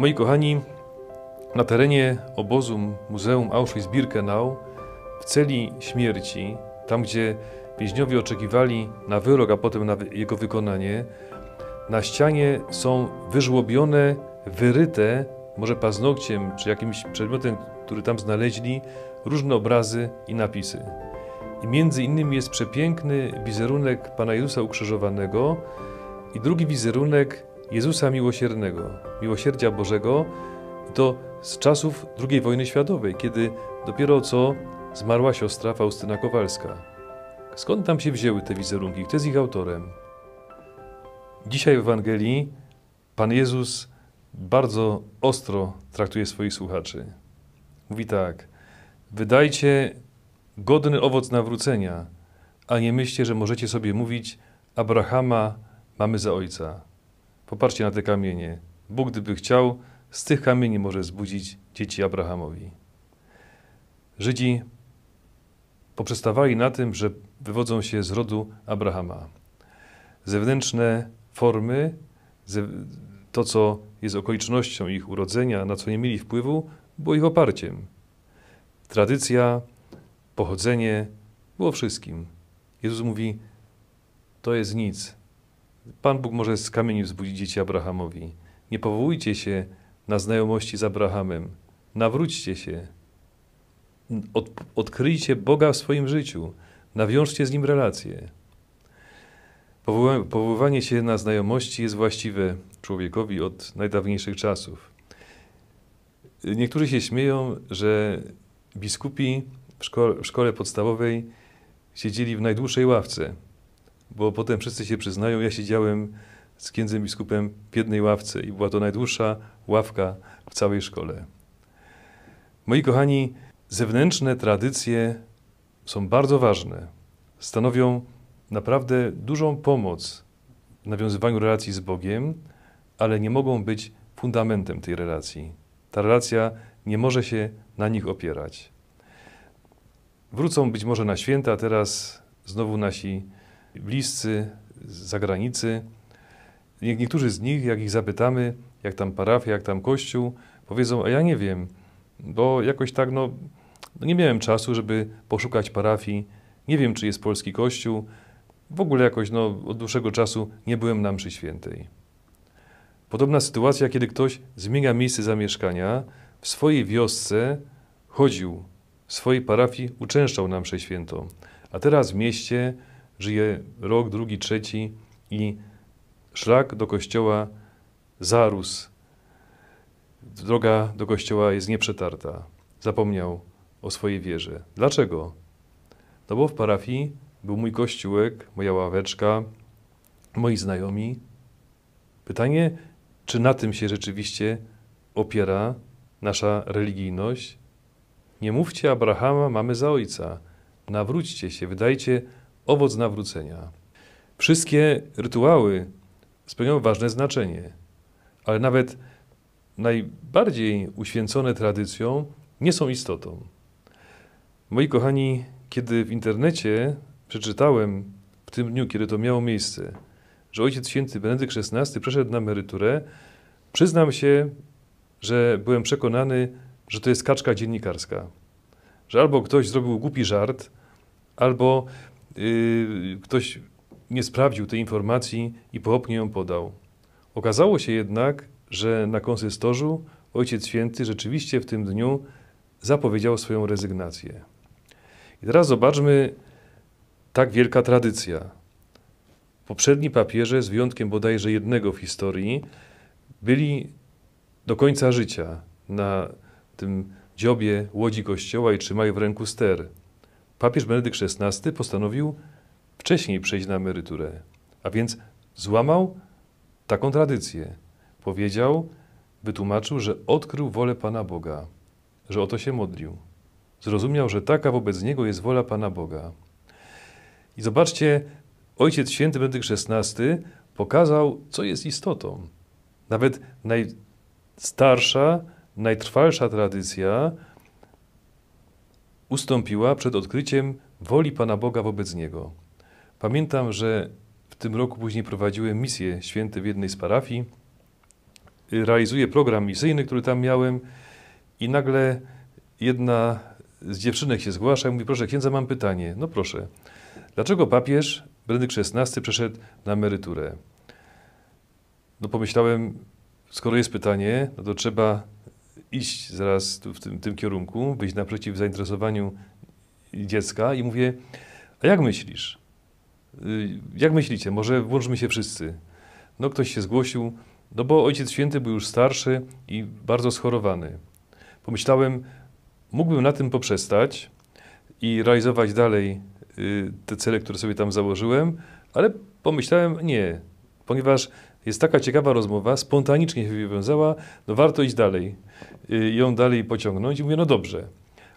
Moi kochani, na terenie obozu Muzeum Auschwitz-Birkenau w celi śmierci, tam gdzie więźniowie oczekiwali na wyrok, a potem na jego wykonanie, na ścianie są wyżłobione, wyryte, może paznokciem czy jakimś przedmiotem, który tam znaleźli, różne obrazy i napisy. I między innymi jest przepiękny wizerunek Pana Jezusa ukrzyżowanego i drugi wizerunek Jezusa Miłosiernego, Miłosierdzia Bożego, to z czasów II wojny światowej, kiedy dopiero co zmarła siostra Faustyna Kowalska. Skąd tam się wzięły te wizerunki? Kto jest ich autorem? Dzisiaj w Ewangelii Pan Jezus bardzo ostro traktuje swoich słuchaczy. Mówi tak: Wydajcie godny owoc nawrócenia, a nie myślcie, że możecie sobie mówić: Abrahama mamy za ojca. Popatrzcie na te kamienie. Bóg, gdyby chciał, z tych kamieni może zbudzić dzieci Abrahamowi. Żydzi poprzestawali na tym, że wywodzą się z rodu Abrahama. Zewnętrzne formy, to co jest okolicznością ich urodzenia, na co nie mieli wpływu, było ich oparciem. Tradycja, pochodzenie było wszystkim. Jezus mówi: To jest nic. Pan Bóg może z kamieni wzbudzić dzieci Abrahamowi. Nie powołujcie się na znajomości z Abrahamem. Nawróćcie się. Od, odkryjcie Boga w swoim życiu. Nawiążcie z Nim relacje. Powoływanie się na znajomości jest właściwe człowiekowi od najdawniejszych czasów. Niektórzy się śmieją, że biskupi w szkole, w szkole podstawowej siedzieli w najdłuższej ławce, bo potem wszyscy się przyznają, ja siedziałem z księdzem biskupem w jednej ławce i była to najdłuższa ławka w całej szkole. Moi kochani, zewnętrzne tradycje są bardzo ważne. Stanowią naprawdę dużą pomoc w nawiązywaniu relacji z Bogiem, ale nie mogą być fundamentem tej relacji. Ta relacja nie może się na nich opierać. Wrócą być może na święta, teraz znowu nasi bliscy z zagranicy. Niektórzy z nich, jak ich zapytamy, jak tam parafia, jak tam kościół, powiedzą, a ja nie wiem, bo jakoś tak, no, no nie miałem czasu, żeby poszukać parafii, nie wiem, czy jest polski kościół, w ogóle jakoś, no, od dłuższego czasu nie byłem na mszy świętej. Podobna sytuacja, kiedy ktoś zmienia miejsce zamieszkania, w swojej wiosce chodził, w swojej parafii uczęszczał na mszę świętą, a teraz w mieście żyje rok, drugi, trzeci i szlak do kościoła zarósł. Droga do kościoła jest nieprzetarta. Zapomniał o swojej wierze. Dlaczego? No bo w parafii był mój kościółek, moja ławeczka, moi znajomi. Pytanie, czy na tym się rzeczywiście opiera nasza religijność? Nie mówcie Abrahama mamy za ojca. Nawróćcie się, wydajcie owoc nawrócenia. Wszystkie rytuały spełniają ważne znaczenie, ale nawet najbardziej uświęcone tradycją nie są istotą. Moi kochani, kiedy w internecie przeczytałem w tym dniu, kiedy to miało miejsce, że Ojciec Święty Benedykt XVI przeszedł na emeryturę, przyznam się, że byłem przekonany, że to jest kaczka dziennikarska. Że albo ktoś zrobił głupi żart, albo ktoś nie sprawdził tej informacji i pochopnie ją podał. Okazało się jednak, że na konsystorzu Ojciec Święty rzeczywiście w tym dniu zapowiedział swoją rezygnację. I teraz zobaczmy, tak wielka tradycja. Poprzedni papieże, z wyjątkiem bodajże jednego w historii, byli do końca życia na tym dziobie łodzi kościoła i trzymają w ręku ster. Papież Benedykt XVI postanowił wcześniej przejść na emeryturę, a więc złamał taką tradycję. Powiedział, wytłumaczył, że odkrył wolę Pana Boga, że o to się modlił. Zrozumiał, że taka wobec niego jest wola Pana Boga. I zobaczcie, Ojciec Święty Benedykt XVI pokazał, co jest istotą. Nawet najstarsza, najtrwalsza tradycja ustąpiła przed odkryciem woli Pana Boga wobec niego. Pamiętam, że w tym roku później prowadziłem misję święty w jednej z parafii realizuję program misyjny, który tam miałem i nagle jedna z dziewczynek się zgłasza i mówi, proszę księdza, mam pytanie. No proszę, dlaczego papież Benedykt XVI przeszedł na emeryturę? No pomyślałem, skoro jest pytanie, no to trzeba iść zaraz w tym, tym kierunku, wyjść naprzeciw zainteresowaniu dziecka i mówię, a jak myślisz? Y, jak myślicie? Może włączmy się wszyscy. No ktoś się zgłosił, no bo Ojciec Święty był już starszy i bardzo schorowany. Pomyślałem, mógłbym na tym poprzestać i realizować dalej y, te cele, które sobie tam założyłem, ale pomyślałem, nie, ponieważ jest taka ciekawa rozmowa, spontanicznie się wywiązała, no warto iść dalej, y, ją dalej pociągnąć i mówię, no dobrze,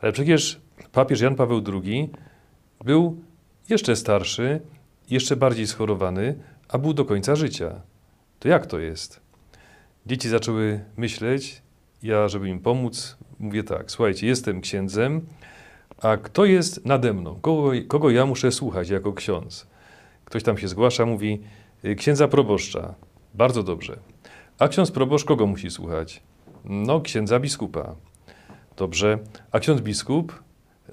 ale przecież papież Jan Paweł II był jeszcze starszy, jeszcze bardziej schorowany, a był do końca życia. To jak to jest? Dzieci zaczęły myśleć, ja, żeby im pomóc, mówię tak, słuchajcie, jestem księdzem, a kto jest nade mną? Kogo, kogo ja muszę słuchać jako ksiądz? Ktoś tam się zgłasza, mówi, y, księdza proboszcza. Bardzo dobrze. A ksiądz proboszcz kogo musi słuchać? No, księdza biskupa. Dobrze. A ksiądz biskup?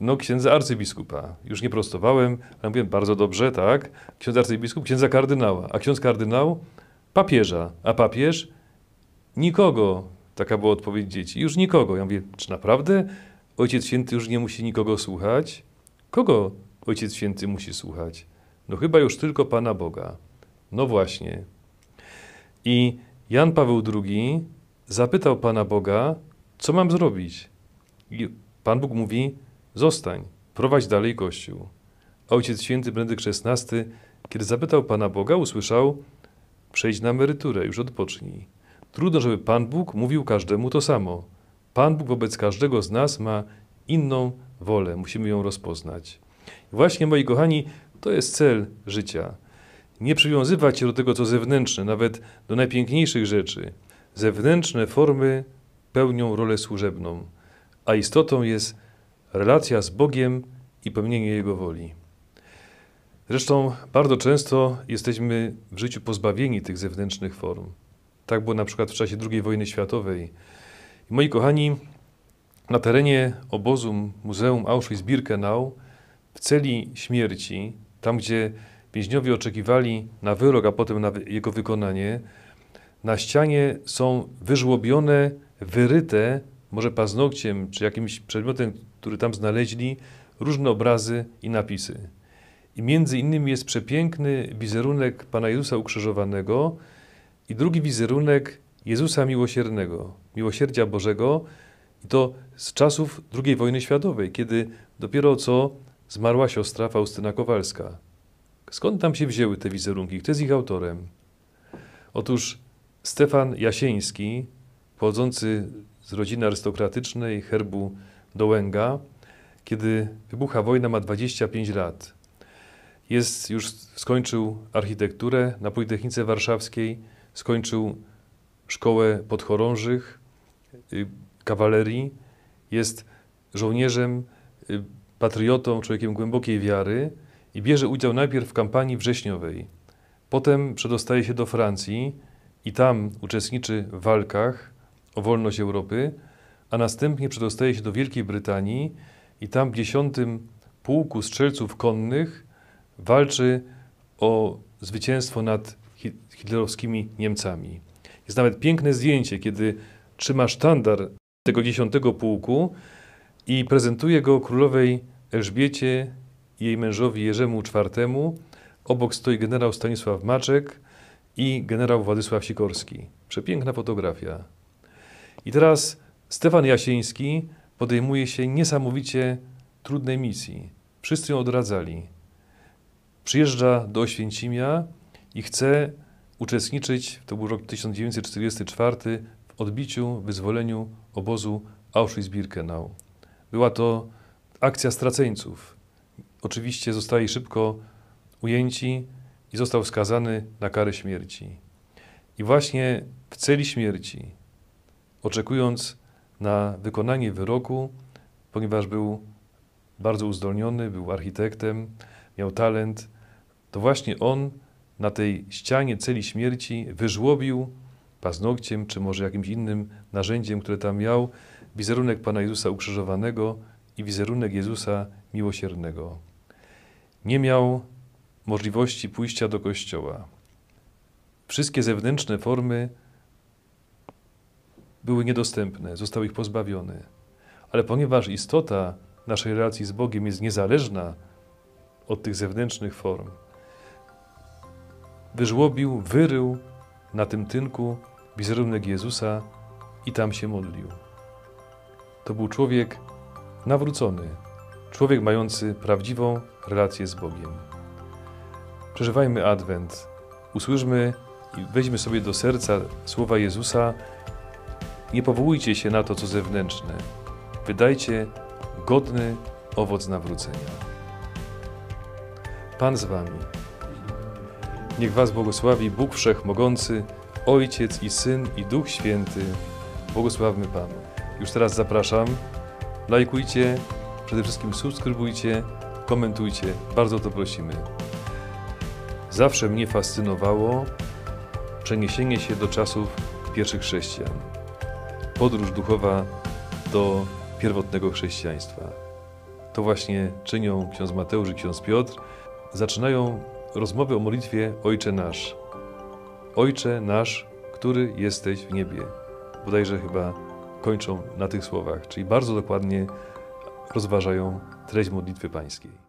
No, księdza arcybiskupa. Już nie prostowałem, ale mówię, bardzo dobrze, tak. Ksiądz arcybiskup, księdza kardynała. A ksiądz kardynał? Papieża. A papież? Nikogo. Taka była odpowiedź dzieci. Już nikogo. Ja mówię, czy naprawdę Ojciec Święty już nie musi nikogo słuchać? Kogo Ojciec Święty musi słuchać? No chyba już tylko Pana Boga. No właśnie. I Jan Paweł II zapytał Pana Boga, co mam zrobić? I Pan Bóg mówi, zostań, prowadź dalej Kościół. Ojciec Święty Benedykt XVI, kiedy zapytał Pana Boga, usłyszał, przejdź na emeryturę, już odpocznij. Trudno, żeby Pan Bóg mówił każdemu to samo. Pan Bóg wobec każdego z nas ma inną wolę, musimy ją rozpoznać. Właśnie, moi kochani, to jest cel życia. Nie przywiązywać się do tego, co zewnętrzne, nawet do najpiękniejszych rzeczy. Zewnętrzne formy pełnią rolę służebną, a istotą jest relacja z Bogiem i pełnienie Jego woli. Zresztą bardzo często jesteśmy w życiu pozbawieni tych zewnętrznych form. Tak było na przykład w czasie II wojny światowej. Moi kochani, na terenie obozu Muzeum Auschwitz-Birkenau w celi śmierci, tam gdzie więźniowie oczekiwali na wyrok, a potem na jego wykonanie, na ścianie są wyżłobione, wyryte, może paznokciem czy jakimś przedmiotem, który tam znaleźli, różne obrazy i napisy. I między innymi jest przepiękny wizerunek Pana Jezusa ukrzyżowanego i drugi wizerunek Jezusa Miłosiernego, Miłosierdzia Bożego, i to z czasów II wojny światowej, kiedy dopiero co zmarła siostra Faustyna Kowalska. Skąd tam się wzięły te wizerunki? Kto jest ich autorem? Otóż Stefan Jasieński, pochodzący z rodziny arystokratycznej herbu Dołęga, kiedy wybucha wojna, ma 25 lat. Jest, już skończył architekturę na Politechnice Warszawskiej, skończył szkołę podchorążych, y, kawalerii, jest żołnierzem, y, patriotą, człowiekiem głębokiej wiary i bierze udział najpierw w kampanii wrześniowej. Potem przedostaje się do Francji i tam uczestniczy w walkach o wolność Europy, a następnie przedostaje się do Wielkiej Brytanii i tam w 10 Pułku Strzelców Konnych walczy o zwycięstwo nad hitlerowskimi Niemcami. Jest nawet piękne zdjęcie, kiedy trzyma sztandar tego 10 pułku i prezentuje go królowej Elżbiecie jej mężowi Jerzemu IV. Obok stoi generał Stanisław Maczek i generał Władysław Sikorski. Przepiękna fotografia. I teraz Stefan Jasieński podejmuje się niesamowicie trudnej misji. Wszyscy ją odradzali. Przyjeżdża do Oświęcimia i chce uczestniczyć, to był rok 1944, w odbiciu, wyzwoleniu obozu Auschwitz-Birkenau. Była to akcja straceńców. Oczywiście zostali szybko ujęci i został skazany na karę śmierci. I właśnie w celi śmierci, oczekując na wykonanie wyroku, ponieważ był bardzo uzdolniony, był architektem, miał talent, to właśnie on na tej ścianie celi śmierci wyżłobił paznokciem, czy może jakimś innym narzędziem, które tam miał, wizerunek Pana Jezusa ukrzyżowanego i wizerunek Jezusa miłosiernego. Nie miał możliwości pójścia do kościoła. Wszystkie zewnętrzne formy były niedostępne, został ich pozbawiony. Ale ponieważ istota naszej relacji z Bogiem jest niezależna od tych zewnętrznych form, wyżłobił, wyrył na tym tynku wizerunek Jezusa i tam się modlił. To był człowiek nawrócony, człowiek mający prawdziwą relację z Bogiem. Przeżywajmy Adwent, usłyszmy i weźmy sobie do serca słowa Jezusa. Nie powołujcie się na to, co zewnętrzne. Wydajcie godny owoc nawrócenia. Pan z Wami. Niech Was błogosławi Bóg Wszechmogący, Ojciec i Syn i Duch Święty. Błogosławmy Panu. Już teraz zapraszam. Lajkujcie, przede wszystkim subskrybujcie, komentujcie. Bardzo to prosimy. Zawsze mnie fascynowało przeniesienie się do czasów pierwszych chrześcijan. Podróż duchowa do pierwotnego chrześcijaństwa. To właśnie czynią ksiądz Mateusz i ksiądz Piotr. Zaczynają rozmowę o modlitwie Ojcze Nasz. Ojcze Nasz, który jesteś w niebie. Bodajże chyba kończą na tych słowach, czyli bardzo dokładnie rozważają treść modlitwy pańskiej.